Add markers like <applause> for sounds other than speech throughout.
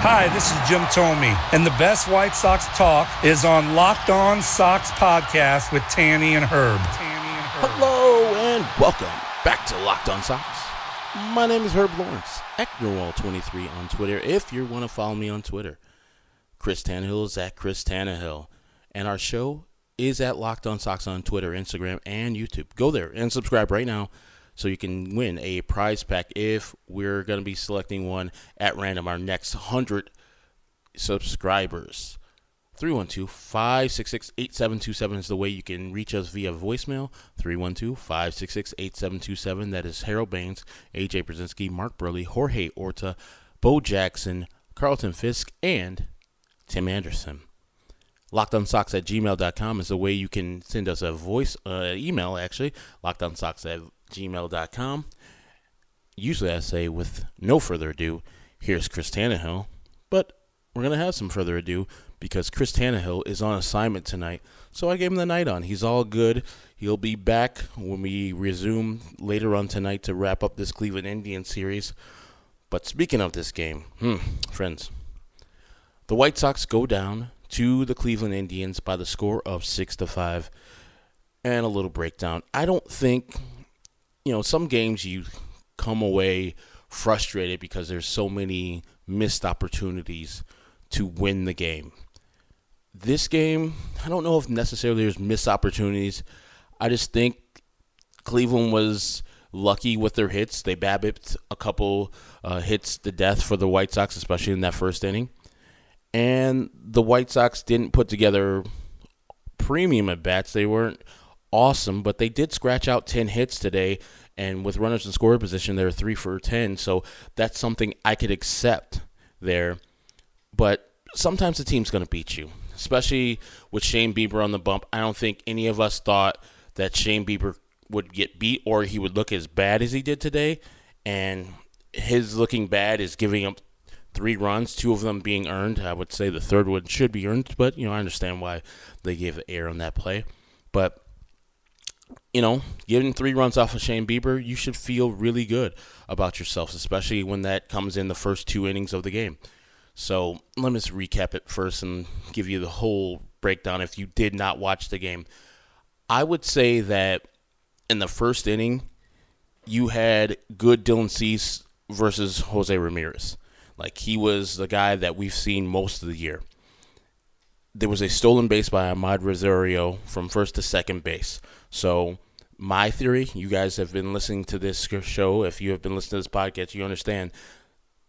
Hi, this is Jim Thome, and the best White Sox talk is on Locked On Sox podcast with Tanny and Herb. Hello and welcome back to Locked On Sox. My name is Herb Lawrence, Ecknerwall23 on Twitter. If you want to follow me on Twitter, Chris Tannehill is at Chris Tannehill, and our show is at Locked On Sox on Twitter, Instagram, and YouTube. Go there and subscribe right now so you can win a prize pack if we're going to be selecting one at random our next 100 subscribers. 312 566 8727 is the way you can reach us via voicemail. 312 566 8727. That is Harold Baines, AJ Pierzynski, Mark Buehrle, Jorge Orta, Bo Jackson, Carlton Fisk, and Tim Anderson. LockedOnSox at gmail.com is the way you can send us a voice uh, email, actually. LockedOnSox at gmail.com. Usually I say, with no further ado, here's Chris Tannehill. But we're going to have some further ado because Chris Tannehill is on assignment tonight. So I gave him the night on. He's all good. He'll be back when we resume later on tonight to wrap up this Cleveland Indians series. But speaking of this game, hmm, friends, the White Sox go down to the Cleveland Indians by the score of 6 to 5 and a little breakdown. I don't think you know, some games you come away frustrated because there's so many missed opportunities to win the game. This game, I don't know if necessarily there's missed opportunities. I just think Cleveland was lucky with their hits. They babbipped a couple uh, hits to death for the White Sox, especially in that first inning. And the White Sox didn't put together premium at bats. They weren't awesome, but they did scratch out 10 hits today. And with runners in scoring position, they're three for 10. So that's something I could accept there. But sometimes the team's going to beat you, especially with Shane Bieber on the bump. I don't think any of us thought that Shane Bieber would get beat or he would look as bad as he did today. And his looking bad is giving up three runs, two of them being earned. I would say the third one should be earned, but you know I understand why they gave the air on that play. But you know, getting three runs off of Shane Bieber, you should feel really good about yourself, especially when that comes in the first two innings of the game. So let me just recap it first and give you the whole breakdown if you did not watch the game. I would say that in the first inning, you had good Dylan Cease versus Jose Ramirez. Like he was the guy that we've seen most of the year. There was a stolen base by Amed Rosario from first to second base. So my theory, you guys have been listening to this show. If you have been listening to this podcast, you understand.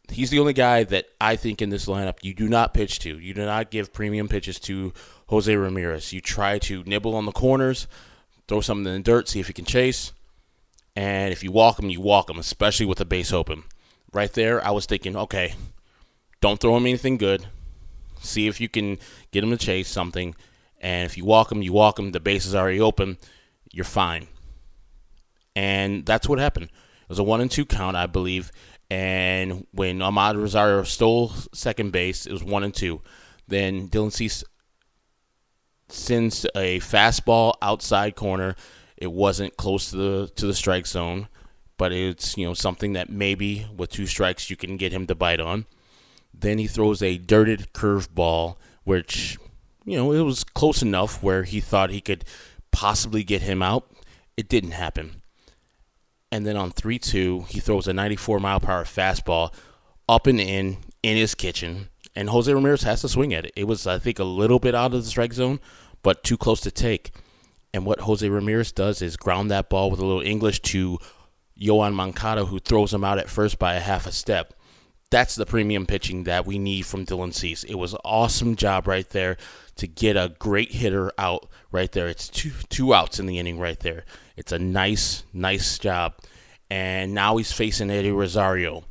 He's the only guy that I think in this lineup you do not pitch to. You do not give premium pitches to Jose Ramirez. You try to nibble on the corners, throw something in the dirt, see if you can chase. And if you walk him, you walk him, especially with the base open. Right there, I was thinking, okay, don't throw him anything good. See if you can get him to chase something. And if you walk him, you walk him. The base is already open. You're fine. And that's what happened. It was a one and two count, I believe. And when Amed Rosario stole second base, it was one and two. Then Dylan Cease sends a fastball outside corner. It wasn't close to the to the strike zone, but it's you know something that maybe with two strikes you can get him to bite on. Then he throws a dirted curveball, which you know it was close enough where he thought he could possibly get him out. It didn't happen. And then on 3 2, he throws a 94 mile per hour fastball up and in in his kitchen. And Jose Ramirez has to swing at it. It was, I think, a little bit out of the strike zone, but too close to take. And what Jose Ramirez does is ground that ball with a little English to Yoan Moncada, who throws him out at first by a half a step. That's the premium pitching that we need from Dylan Cease. It was an awesome job right there to get a great hitter out right there. It's two two outs in the inning right there. It's a nice, nice job. And now he's facing Eddie Rosario.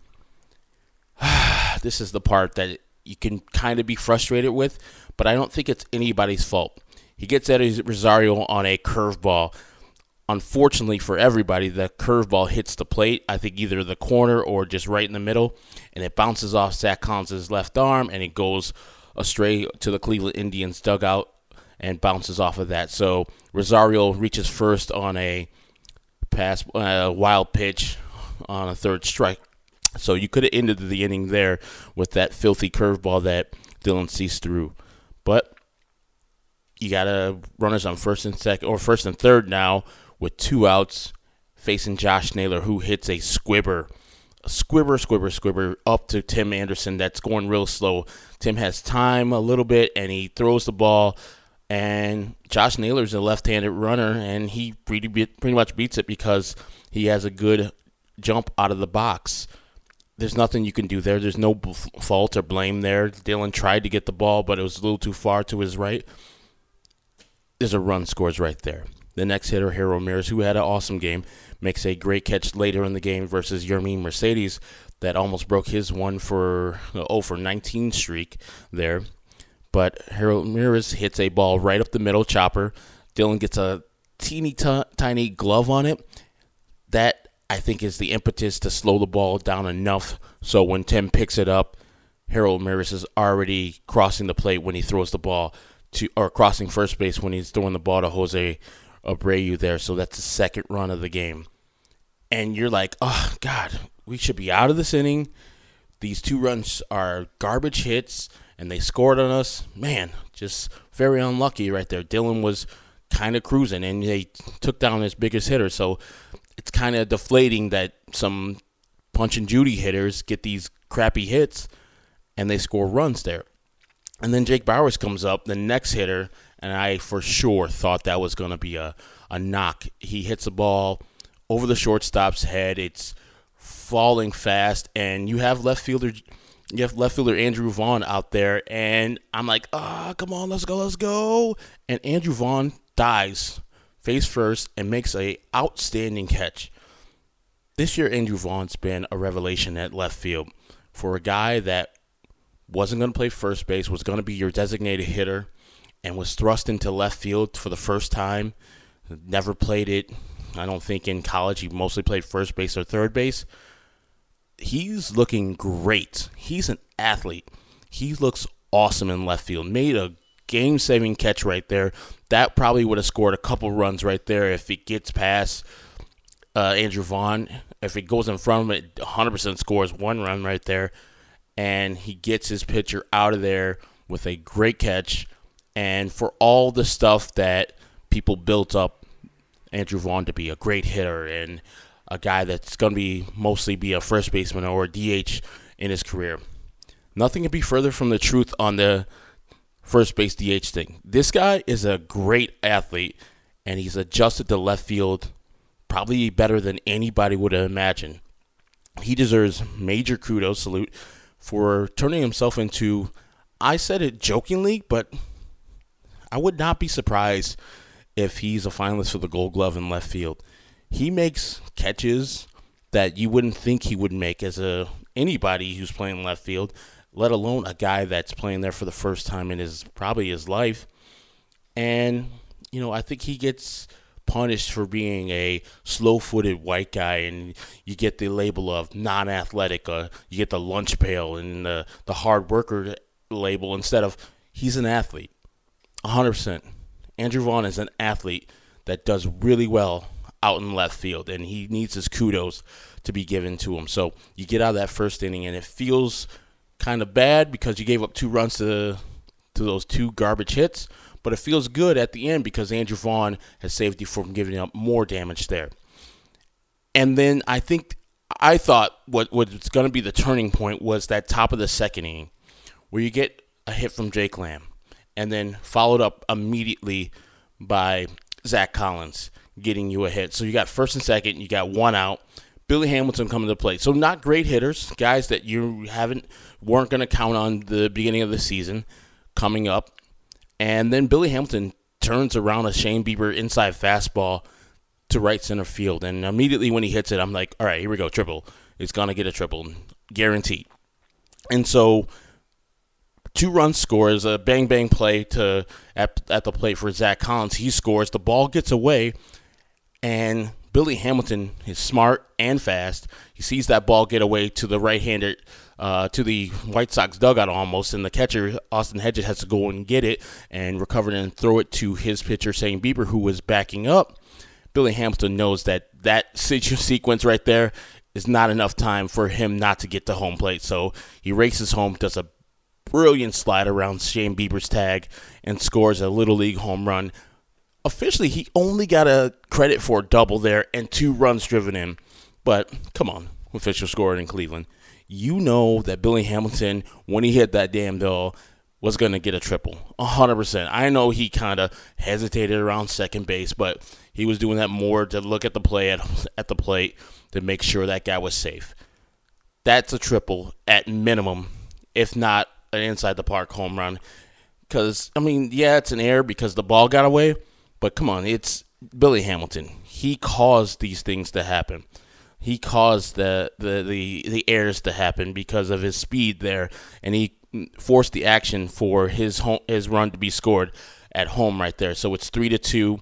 <sighs> this is the part that you can kind of be frustrated with, but I don't think it's anybody's fault. He gets Eddie Rosario on a curveball. Unfortunately for everybody, the curveball hits the plate. I think either the corner or just right in the middle, and it bounces off Zack Collins' left arm and it goes astray to the Cleveland Indians dugout and bounces off of that. So Rosario reaches first on a pass, uh, wild pitch on a third strike. So you could have ended the inning there with that filthy curveball that Dylan Cease threw. But you got to runners on first and second, or first and third now with two outs facing Josh Naylor, who hits a squibber. Squibber, squibber, squibber up to Tim Anderson that's going real slow. Tim has time a little bit and he throws the ball and Josh Naylor's a left-handed runner, and he pretty pretty much beats it because he has a good jump out of the box. There's nothing you can do there. There's no fault or blame there. Dylan tried to get the ball, but it was a little too far to his right. There's a run scores right there. The next hitter, Harold Ramirez, who had an awesome game, makes a great catch later in the game versus Yermin Mercedes that almost broke his one for uh, oh for 19 streak there. But Harold Ramirez hits a ball right up the middle, chopper. Dylan gets a teeny t- tiny glove on it. That I think is the impetus to slow the ball down enough so when Tim picks it up, Harold Ramirez is already crossing the plate when he throws the ball to or crossing first base when he's throwing the ball to Jose Abreu there. So that's the second run of the game. And you're like, oh God, we should be out of this inning. These two runs are garbage hits and they scored on us. Man, just very unlucky right there. Dylan was kind of cruising, and they took down his biggest hitter. So it's kind of deflating that some punch and Judy hitters get these crappy hits and they score runs there. And then Jake Bauers comes up, the next hitter, and I for sure thought that was going to be a, a knock. He hits the ball over the shortstop's head. It's falling fast, and you have left fielder you have left fielder Andrew Vaughn out there, and I'm like, ah, oh, come on, let's go, let's go. And Andrew Vaughn dies face first and makes a outstanding catch. This year, Andrew Vaughn's been a revelation at left field for a guy that wasn't going to play first base, was going to be your designated hitter, and was thrust into left field for the first time. Never played it. I don't think in college he mostly played first base or third base he's looking great. He's an athlete. He looks awesome in left field. Made a game saving catch right there. That probably would have scored a couple runs right there if it gets past uh, Andrew Vaughn. If it goes in front of him, it, 100% scores one run right there. And he gets his pitcher out of there with a great catch. And for all the stuff that people built up Andrew Vaughn to be a great hitter and a guy that's going to be mostly be a first baseman or a DH in his career. Nothing can be further from the truth on the first base DH thing. This guy is a great athlete, and he's adjusted to left field probably better than anybody would have imagined. He deserves major kudos, salute, for turning himself into, I said it jokingly, but I would not be surprised if he's a finalist for the gold glove in left field he makes catches that you wouldn't think he would make as a anybody who's playing left field, let alone a guy that's playing there for the first time in his probably his life. And you know, I think he gets punished for being a slow-footed white guy, and you get the label of non-athletic. Uh, you get the lunch pail and the the hard worker label instead of he's an athlete. 100%. Andrew Vaughn is an athlete that does really well out in left field, and he needs his kudos to be given to him. So you get out of that first inning, and it feels kind of bad because you gave up two runs to to those two garbage hits, but it feels good at the end because Andrew Vaughn has saved you from giving up more damage there. And then I think I thought what was going to be the turning point was that top of the second inning, where you get a hit from Jake Lamb, and then followed up immediately by Zack Collins getting you a hit. So you got first and second, you got one out. Billy Hamilton coming to play. So not great hitters, guys that you haven't weren't going to count on the beginning of the season coming up. And then Billy Hamilton turns around a Shane Bieber inside fastball to right center field. And immediately when he hits it, I'm like, all right, here we go, triple. It's going to get a triple, guaranteed. And so two runs scores, a bang bang play to at, at the plate for Zack Collins. He scores. The ball gets away, and Billy Hamilton is smart and fast. He sees that ball get away to the right-handed, uh, to the White Sox dugout almost, and the catcher Austin Hedges has to go and get it and recover it and throw it to his pitcher Shane Bieber, who was backing up. Billy Hamilton knows that that <laughs> sequence right there is not enough time for him not to get to home plate, so he races home, does a brilliant slide around Shane Bieber's tag, and scores a little league home run officially he only got a credit for a double there and two runs driven in. But come on, official scored in Cleveland. You know that Billy Hamilton, when he hit that damn ball, was going to get a triple. 100%. I know he kind of hesitated around second base, but he was doing that more to look at the play at, at the plate to make sure that guy was safe. That's a triple at minimum, if not an inside the park home run. Because, I mean, yeah, it's an error because the ball got away, but come on, it's Billy Hamilton. He caused these things to happen. He caused the the the, the errors to happen because of his speed there, and he forced the action for his home, his run to be scored at home right there. So it's three to two.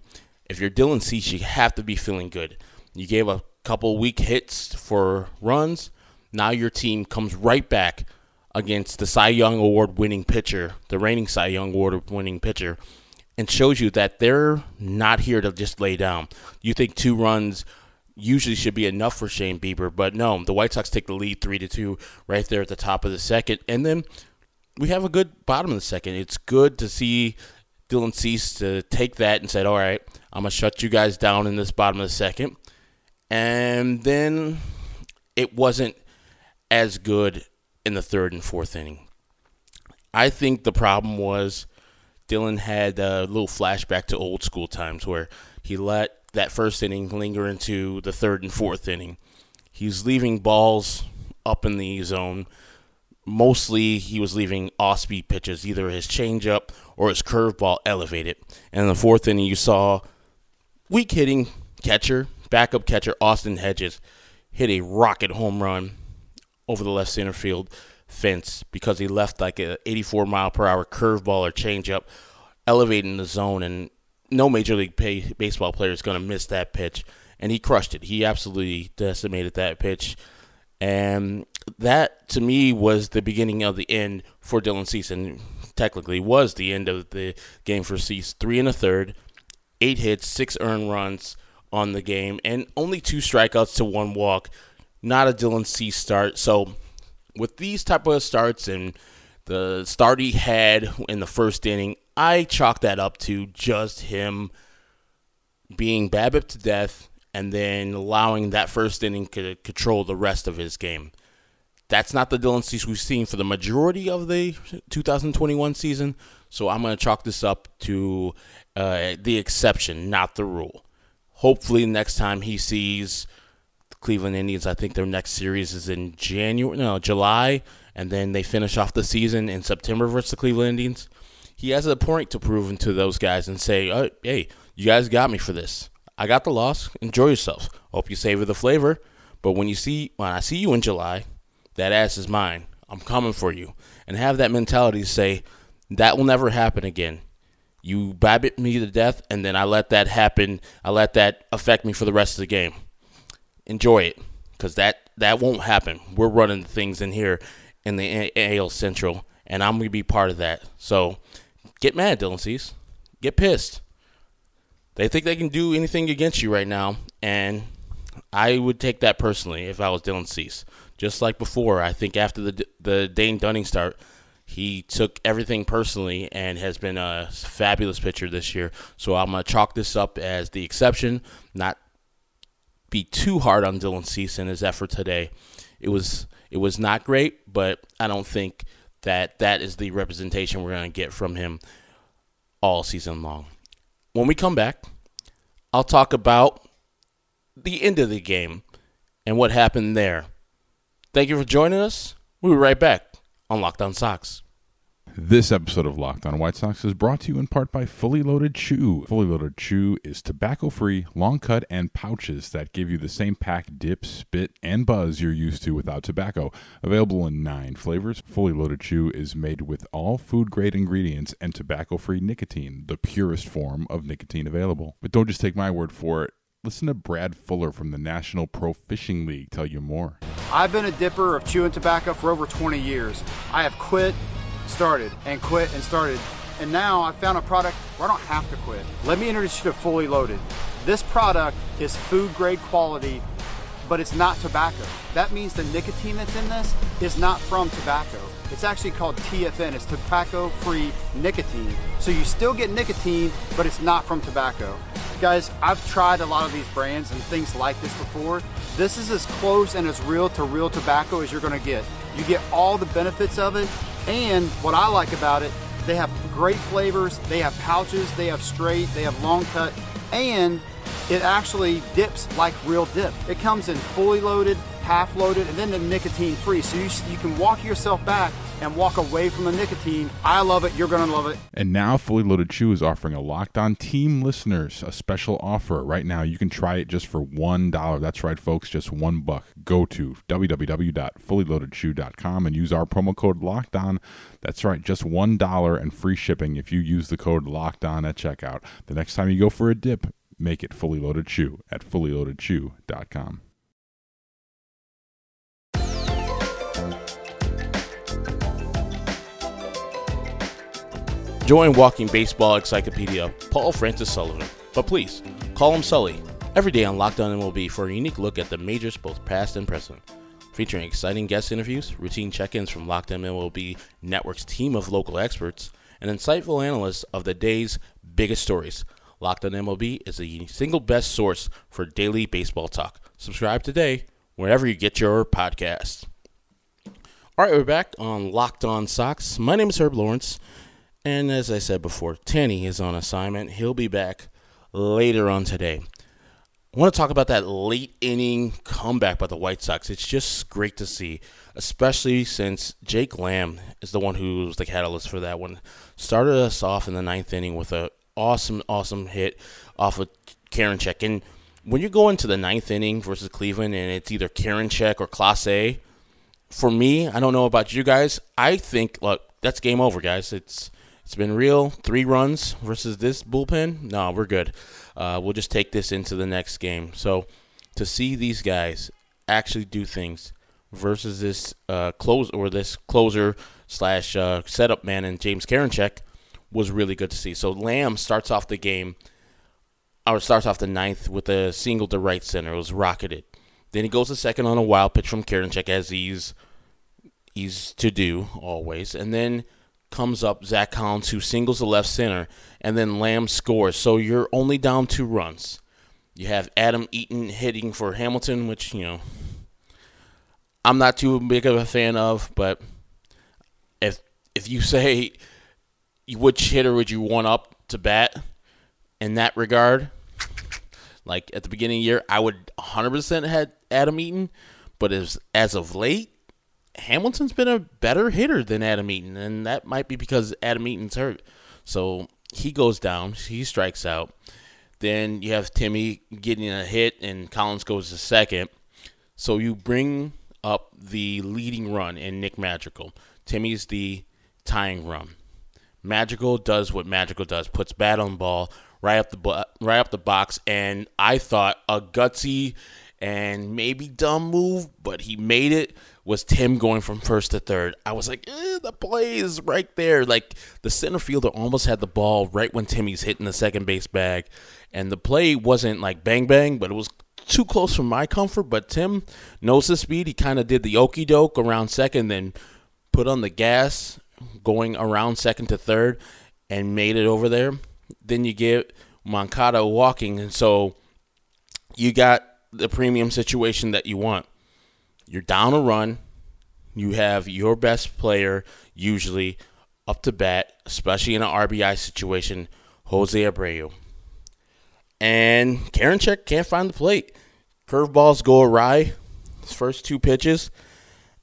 If you're Dylan Cease, you have to be feeling good. You gave a couple weak hits for runs. Now your team comes right back against the Cy Young Award winning pitcher, the reigning Cy Young Award winning pitcher, and shows you that they're not here to just lay down. You think two runs usually should be enough for Shane Bieber, but no, the White Sox take the lead three to two right there at the top of the second, and then we have a good bottom of the second. It's good to see Dylan Cease to take that and said, "All right, I'm gonna shut you guys down in this bottom of the second. and then it wasn't as good in the third and fourth inning. I think the problem was Dylan had a little flashback to old school times where he let that first inning linger into the third and fourth inning. He's leaving balls up in the zone. Mostly, he was leaving off-speed pitches, either his changeup or his curveball elevated. And in the fourth inning, you saw weak hitting catcher, backup catcher Austin Hedges hit a rocket home run over the left center field fence because he left like a 84 mile per hour curveball or changeup elevating the zone, and no major league pay, baseball player is going to miss that pitch. And he crushed it. He absolutely decimated that pitch, and that to me was the beginning of the end for Dylan Cease, and technically was the end of the game for Cease. Three and a third, eight hits, six earned runs on the game, and only two strikeouts to one walk. Not a Dylan Cease start. So with these type of starts and the start he had in the first inning, I chalk that up to just him being BABIP to death and then allowing that first inning to control the rest of his game. That's not the Dylan Cease we've seen for the majority of the 2021 season, so I'm going to chalk this up to uh, the exception, not the rule. Hopefully, next time he sees Cleveland Indians, I think their next series is in January, no, July, and then they finish off the season in September versus the Cleveland Indians he has a point to prove to those guys and say, oh, hey, you guys got me for this. I got the loss. Enjoy yourselves. Hope you savor the flavor. But when you see when I see you in July, that ass is mine. I'm coming for you. And have that mentality to say, that will never happen again. You babbit me to death, and then I let that happen. I let that affect me for the rest of the game. Enjoy it, because that that won't happen. We're running things in here in the AL Central, and I'm gonna be part of that. So Get mad, Dylan Cease. Get pissed. They think they can do anything against you right now, and I would take that personally if I was Dylan Cease. Just like before, I think after the the Dane Dunning start, he took everything personally and has been a fabulous pitcher this year. So I'm gonna chalk this up as the exception, not be too hard on Dylan Cease in his effort today. It was it was not great, but I don't think that that is the representation we're going to get from him all season long. When we come back, I'll talk about the end of the game and what happened there. Thank you for joining us. We'll be right back on Locked On Sox. This episode of Locked On White Sox is brought to you in part by Fully Loaded Chew. Fully Loaded Chew is tobacco free, long cut, and pouches that give you the same pack, dip, spit, and buzz you're used to without tobacco. Available in nine flavors, Fully Loaded Chew is made with all food grade ingredients and tobacco free nicotine, the purest form of nicotine available. But don't just take my word for it. Listen to Brad Fuller from the National Pro Fishing League tell you more. I've been a dipper of chewing tobacco for over 20 years. I have quit started and quit and started. And now I found a product where I don't have to quit. Let me introduce you to Fully Loaded. This product is food grade quality, but it's not tobacco. That means the nicotine that's in this is not from tobacco. It's actually called TFN. It's tobacco free nicotine. So you still get nicotine, but it's not from tobacco. Guys, I've tried a lot of these brands and things like this before. This is as close and as real to real tobacco as you're gonna get. You get all the benefits of it, and what I like about it, they have great flavors, they have pouches, they have straight, they have long cut, and it actually dips like real dip. It comes in fully loaded, half loaded, and then the nicotine free. So you, you can walk yourself back and walk away from the nicotine. I love it. You're going to love it. And now, Fully Loaded Chew is offering a Locked On Team listeners a special offer. Right now, you can try it just for $1. That's right, folks, just one buck. Go to www.fullyloadedchew.com and use our promo code Locked On. That's right, just $1 and free shipping if you use the code Locked On at checkout. The next time you go for a dip, make it Fully Loaded Chew at fullyloadedchew.com. Join Walking Baseball Encyclopedia, Paul Francis Sullivan. But please, call him Sully. Every day on Locked On MLB for a unique look at the majors both past and present. Featuring exciting guest interviews, routine check-ins from Locked On MLB Network's team of local experts, and insightful analysts of the day's biggest stories. Locked On MLB is the single best source for daily baseball talk. Subscribe today wherever you get your podcasts. All right, we're back on Locked On Sox. My name is Herb Lawrence. And as I said before, Tanny is on assignment. He'll be back later on today. I want to talk about that late inning comeback by the White Sox. It's just great to see, especially since Jake Lamb is the one who was the catalyst for that one. Started us off in the ninth inning with an awesome, awesome hit off of Karinchak. And when you go into the ninth inning versus Cleveland and it's either Karinchak or Clase, for me, I don't know about you guys. I think, look, that's game over, guys. It's it's been real. Three runs versus this bullpen. No, we're good. Uh, we'll just take this into the next game. So to see these guys actually do things versus this uh, close or this closer slash uh, setup man and James Karinchak was really good to see. So Lamb starts off the game, or starts off the ninth with a single to right center. It was rocketed. Then he goes to second on a wild pitch from Karinchak as he's he's to do always, and then comes up Zack Collins who singles the left center, and then Lamb scores. So you're only down two runs. You have Adam Eaton hitting for Hamilton, which you know I'm not too big of a fan of, but if if you say which hitter would you want up to bat in that regard, like at the beginning of the year, I would 100% had Adam Eaton, but as as of late, Hamilton's been a better hitter than Adam Eaton, and that might be because Adam Eaton's hurt. So he goes down, he strikes out. Then you have Timmy getting a hit, and Collins goes to second. So you bring up the leading run in Nick Madrigal. Timmy's the tying run. Madrigal does what Madrigal does, puts bat on ball right up the right up the box, and I thought a gutsy and maybe dumb move, but he made it. Was Tim going from first to third? I was like, eh, the play is right there. Like the center fielder almost had the ball right when Timmy's hitting the second base bag, and the play wasn't like bang bang, but it was too close for my comfort. But Tim knows the speed. He kind of did the okey doke around second, then put on the gas going around second to third, and made it over there. Then you get Moncada walking, and so you got the premium situation that you want. You're down a run. You have your best player usually up to bat, especially in an RBI situation, Jose Abreu. And Karinchak can't find the plate. Curveballs go awry. His first two pitches.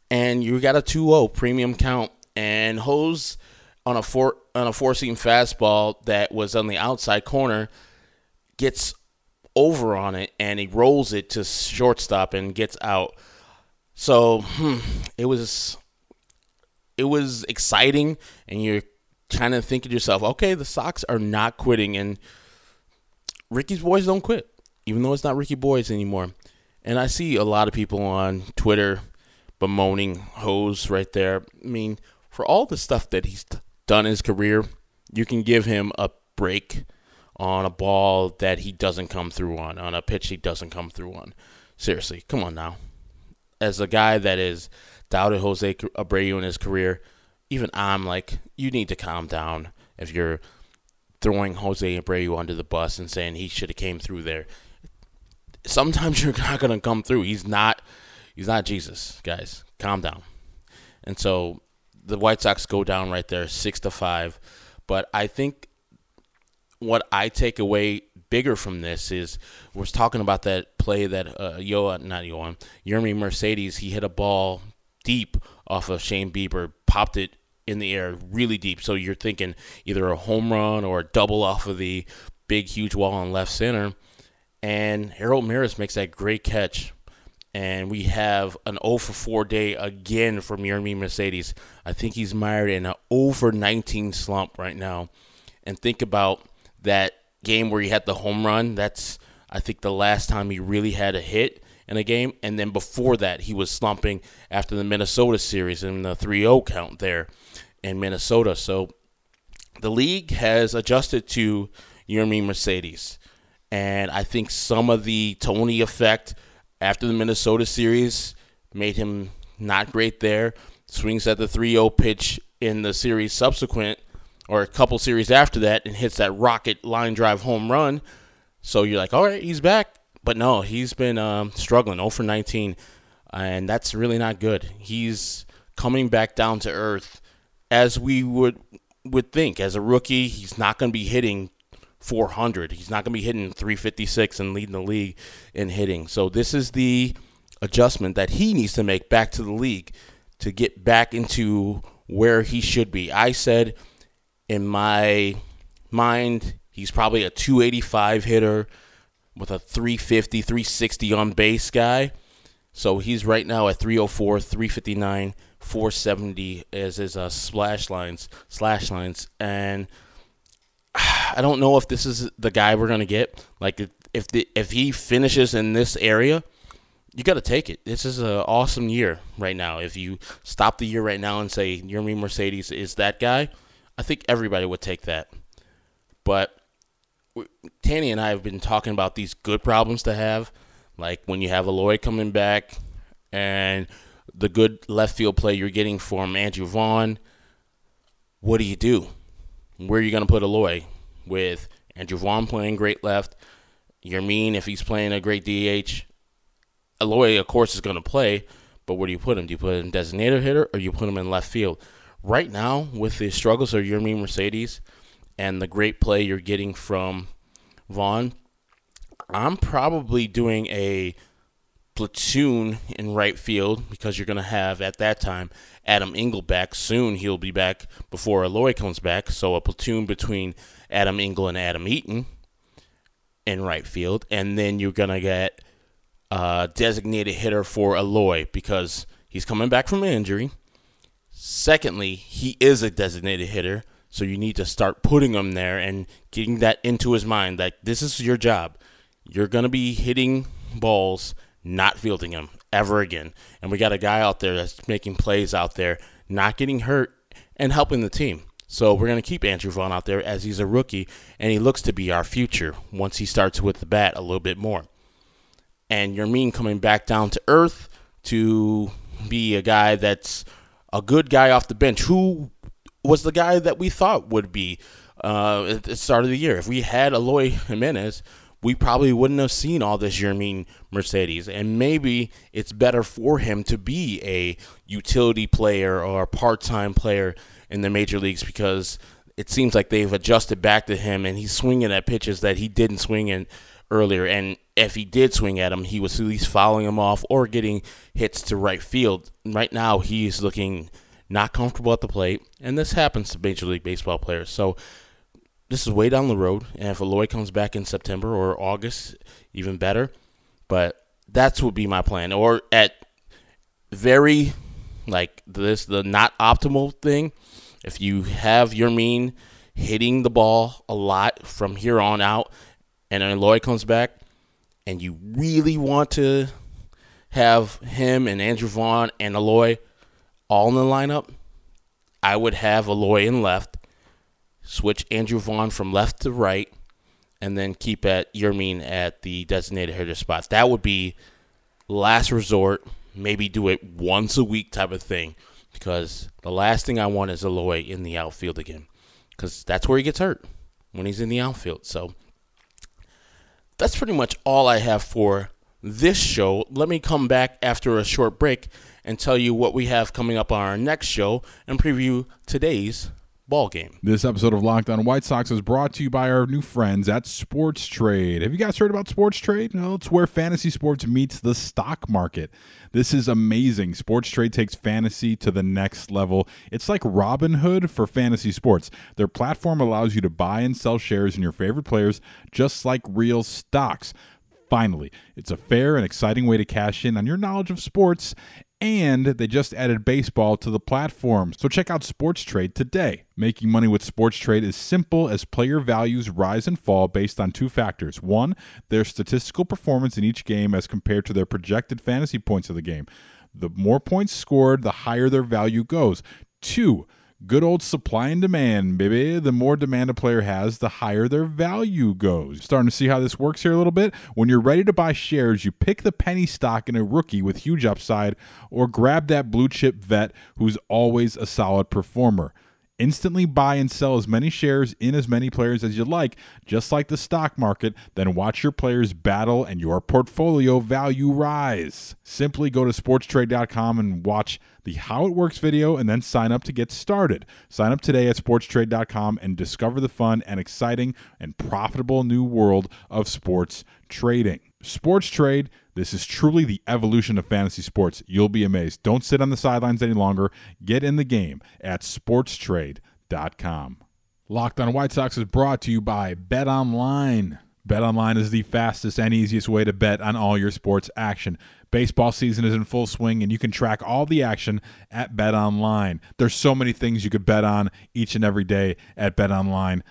And you got a 2 0 premium count. And Hose, on a four on a four seam fastball that was on the outside corner, gets over on it and he rolls it to shortstop and gets out. So hmm, it was it was exciting, and you're kind of thinking to yourself, okay, the Sox are not quitting, and Ricky's boys don't quit, even though it's not Ricky boys anymore. And I see a lot of people on Twitter bemoaning José right there. I mean, for all the stuff that he's done in his career, you can give him a break on a ball that he doesn't come through on, on a pitch he doesn't come through on. Seriously, come on now. As a guy that is doubted Jose Abreu in his career, even I'm like, you need to calm down if you're throwing Jose Abreu under the bus and saying he should have came through there. Sometimes <laughs> you're not gonna come through. He's not he's not Jesus, guys. Calm down. And so the White Sox go down right there, six to five. But I think what I take away bigger from this is we're talking about that play that uh, Yo, not Yoan, Yermy Mercedes, he hit a ball deep off of Shane Bieber, popped it in the air really deep. So you're thinking either a home run or a double off of the big, huge wall on left center. And Harold Maris makes that great catch. And we have an 0 for 4 day again from Yermy Mercedes. I think he's mired in an over 19 slump right now. And think about that game where he had the home run. That's, I think, the last time he really had a hit in a game. And then before that, he was slumping after the Minnesota series and the 3 0 count there in Minnesota. So the league has adjusted to Yermy Mercedes. And I think some of the Tony effect after the Minnesota series made him not great there. Swings at the 3 0 pitch in the series subsequent, or a couple series after that, and hits that rocket line drive home run. So you're like, all right, he's back. But no, he's been um, struggling 0 for 19, and that's really not good. He's coming back down to earth as we would would think. As a rookie, he's not going to be hitting 400. He's not going to be hitting 356 and leading the league in hitting. So this is the adjustment that he needs to make back to the league to get back into where he should be. I said in my mind he's probably a 285 hitter with a 350, 360 on base guy. So he's right now at 304, 359, 470 as his uh, slash lines, slash lines, and <sighs> I don't know if this is the guy we're gonna get. Like if the, if he finishes in this area, you got to take it. This is an awesome year right now. If you stop the year right now and say Yermy Mercedes is that guy, I think everybody would take that. But Tanny and I have been talking about these good problems to have, like when you have Eloy coming back and the good left field play you're getting from Andrew Vaughn. What do you do? Where are you going to put Eloy? With Andrew Vaughn playing great left, You're mean if he's playing a great DH. Eloy, of course, is going to play, but where do you put him? Do you put him designated hitter or you put him in left field? Right now, with the struggles of Yermin Mercedes – and the great play you're getting from Vaughn, I'm probably doing a platoon in right field because you're going to have at that time Adam Engel back. Soon he'll be back before Eloy comes back. So a platoon between Adam Engel and Adam Eaton in right field. And then you're going to get a designated hitter for Eloy because he's coming back from injury. Secondly, he is a designated hitter. So you need to start putting him there and getting that into his mind that this is your job. You're going to be hitting balls, not fielding them ever again. And we got a guy out there that's making plays out there, not getting hurt and helping the team. So we're going to keep Andrew Vaughn out there as he's a rookie, and he looks to be our future once he starts with the bat a little bit more. And Yermin coming back down to earth to be a guy that's a good guy off the bench who was the guy that we thought would be uh, at the start of the year. If we had Eloy Jimenez, we probably wouldn't have seen all this Yermin Mercedes. And maybe it's better for him to be a utility player or a part time player in the major leagues because it seems like they've adjusted back to him and he's swinging at pitches that he didn't swing in earlier. And if he did swing at him, he was at least fouling him off or getting hits to right field. Right now, he's looking not comfortable at the plate, and this happens to Major League Baseball players. So this is way down the road, and if Eloy comes back in September or August, even better. But that's would be my plan, or at very like this the not optimal thing. If you have Yermin hitting the ball a lot from here on out, and Eloy comes back, and you really want to have him and Andrew Vaughn and Eloy all in the lineup, I would have Eloy in left, switch Andrew Vaughn from left to right, and then keep at Yermin at the designated hitter spot. That would be last resort. Maybe do it once a week type of thing, because the last thing I want is Eloy in the outfield again, because that's where he gets hurt when he's in the outfield. So that's pretty much all I have for this show. Let me come back after a short break and tell you what we have coming up on our next show and preview today's ball game. This episode of Locked On White Sox is brought to you by our new friends at Sports Trade. Have you guys heard about Sports Trade? No, it's where fantasy sports meets the stock market. This is amazing. Sports Trade takes fantasy to the next level. It's like Robinhood for fantasy sports. Their platform allows you to buy and sell shares in your favorite players just like real stocks. Finally, it's a fair and exciting way to cash in on your knowledge of sports, and they just added baseball to the platform. So check out Sports Trade today. Making money with Sports Trade is simple as player values rise and fall based on two factors. One, their statistical performance in each game as compared to their projected fantasy points of the game. The more points scored, the higher their value goes. Two, Good old supply and demand, baby. The more demand a player has, the higher their value goes. Starting to see how this works here a little bit? When you're ready to buy shares, you pick the penny stock in a rookie with huge upside, or grab that blue chip vet who's always a solid performer. Instantly buy and sell as many shares in as many players as you like, just like the stock market, then watch your players battle and your portfolio value rise. Simply go to sportstrade.com and watch the How It Works video and then sign up to get started. Sign up today at sportstrade.com and discover the fun and exciting and profitable new world of sports trading. Sports Trade, this is truly the evolution of fantasy sports. You'll be amazed. Don't sit on the sidelines any longer. Get in the game at sportstrade.com. Locked on White Sox is brought to you by Bet Online. Bet Online is the fastest and easiest way to bet on all your sports action. Baseball season is in full swing and you can track all the action at Bet Online. There's so many things you could bet on each and every day at betonline.ag.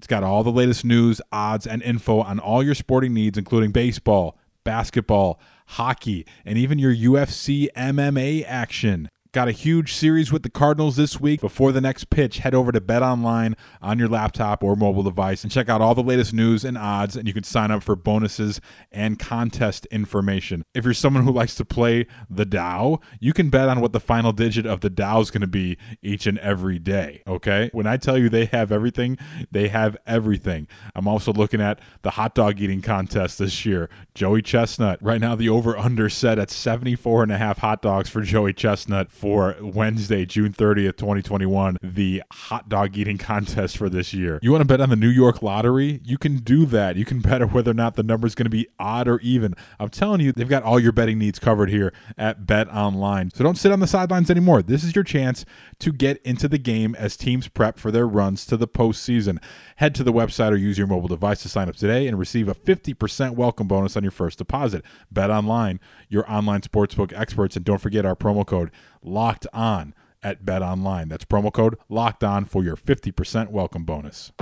It's got all the latest news, odds, and info on all your sporting needs, including baseball, basketball, hockey, and even your UFC MMA action. Got a huge series with the Cardinals this week. Before the next pitch, head over to Bet Online on your laptop or mobile device and check out all the latest news and odds, and you can sign up for bonuses and contest information. If you're someone who likes to play the Dow, you can bet on what the final digit of the Dow is going to be each and every day. Okay? When I tell you they have everything, they have everything. I'm also looking at the hot dog eating contest this year. Joey Chestnut. Right now, the over under set at 74 and a half hot dogs for Joey Chestnut for Wednesday, June 30th, 2021, the hot dog eating <laughs> contest for this year. You want to bet on the New York lottery? You can do that. You can <laughs> bet on whether or not the number is going to be odd or even. I'm telling you, they've got all your betting needs covered here at Bet Online. So don't sit on the sidelines anymore. This is your chance to get into the game as teams prep for their runs to the postseason. Head to the website or use your mobile device to sign up today and receive a 50% welcome bonus on your first deposit. Bet Online, your online sportsbook experts, and don't forget our promo code locked on at Bet Online. That's promo code locked on for your 50% welcome bonus.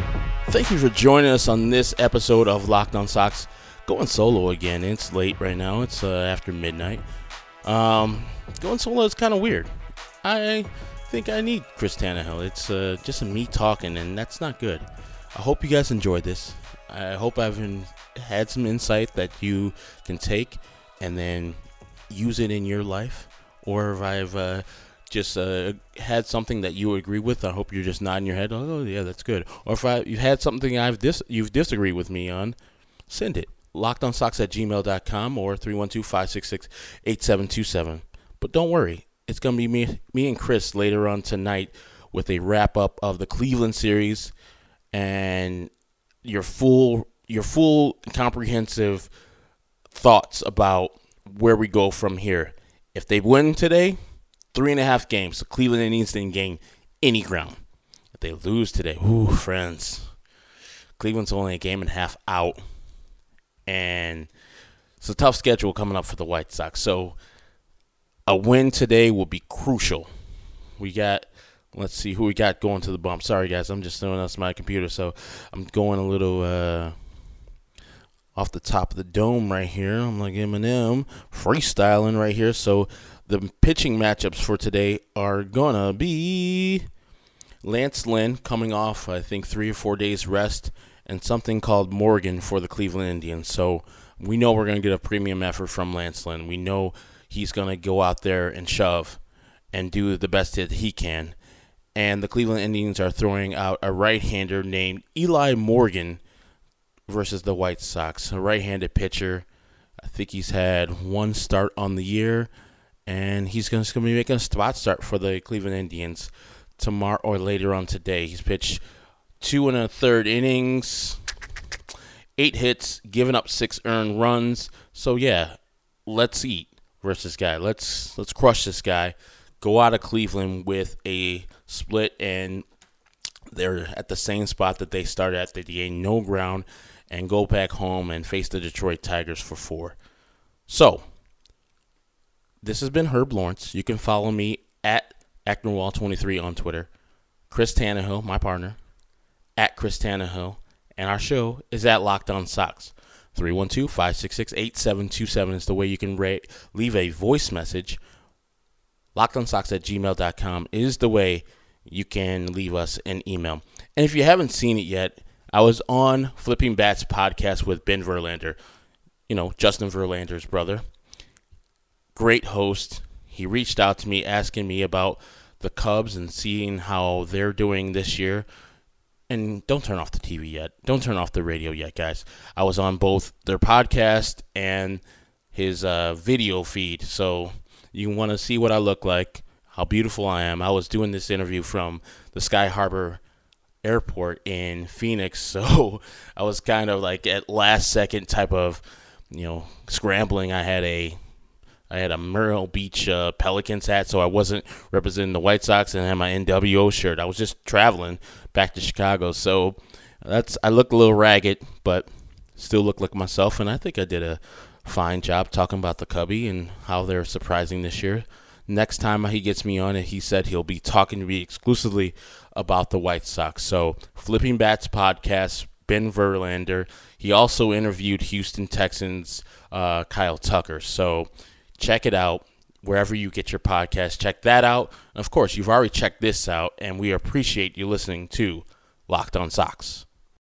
Thank you for joining us on this episode of Locked On Sox. Going solo again. It's late right now. It's uh, after midnight. Um, going solo is kind of weird. I think I need Chris Tannehill. It's uh, just me talking, and that's not good. I hope you guys enjoyed this. I hope I've in, had some insight that you can take and then use it in your life. Or if I've uh, just uh, had something that you agree with, I hope you're just nodding your head. Oh, yeah, that's good. Or if I, you've had something I've dis- you've disagreed with me on, send it. LockedOnSox at gmail.com or 312-566-8727. But don't worry, it's going to be me, me and Chris later on tonight with a wrap up of the Cleveland series and your full your full comprehensive thoughts about where we go from here. If they win today, three and a half games. The Cleveland Indians didn't gain any ground. If they lose today, ooh, friends, Cleveland's only a game and a half out, and it's a tough schedule coming up for the White Sox. So a win today will be crucial. We got let's see who we got going to the bump. Sorry guys, I'm just throwing us my computer, so I'm going a little uh, off the top of the dome right here. I'm like Eminem freestyling right here. So the pitching matchups for today are gonna be Lance Lynn coming off I think three or four days rest and something called Morgan for the Cleveland Indians. So we know we're gonna get a premium effort from Lance Lynn. We know he's gonna go out there and shove and do the best that he can. And the Cleveland Indians are throwing out a right-hander named Eli Morgan versus the White Sox, a right-handed pitcher. I think he's had one start on the year, and he's going to be making a spot start for the Cleveland Indians tomorrow or later on today. He's pitched two and a third innings, eight hits, given up six earned runs. So yeah, let's eat versus guy. Let's let's crush this guy. Go out of Cleveland with a split, and they're at the same spot that they started at. They gain no ground and go back home and face the Detroit Tigers for four. So, this has been Herb Lawrence. You can follow me at AcknerWall23 on Twitter. Chris Tannehill, my partner, at Chris Tannehill. And our show is at Locked On Sox. 312 566 8727 is the way you can leave a voice message. LockedOnSox at gmail.com is the way you can leave us an email. And if you haven't seen it yet, I was on Flipping Bats podcast with Ben Verlander, you know, Justin Verlander's brother. Great host. He reached out to me asking me about the Cubs and seeing how they're doing this year. And don't turn off the TV yet. Don't turn off the radio yet, guys. I was on both their podcast and his uh, video feed. So you want to see what I look like, how beautiful I am. I was doing this interview from the Sky Harbor airport in Phoenix, <laughs> so I was kind of like at last second type of, you know, scrambling. I had a I had a Myrtle Beach uh, Pelicans hat, so I wasn't representing the White Sox, and I had my NWO shirt. I was just traveling back to Chicago, so that's I look a little ragged, but still look like myself, and I think I did a fine job talking about the Cubby and how they're surprising this year. Next time he gets me on it, he said he'll be talking to me exclusively about the White Sox. So, Flipping Bats podcast, Ben Verlander. He also interviewed Houston Texans uh, Kyle Tucker. So, check it out wherever you get your podcast. Check that out. Of course, you've already checked this out, and we appreciate you listening to Locked On Sox.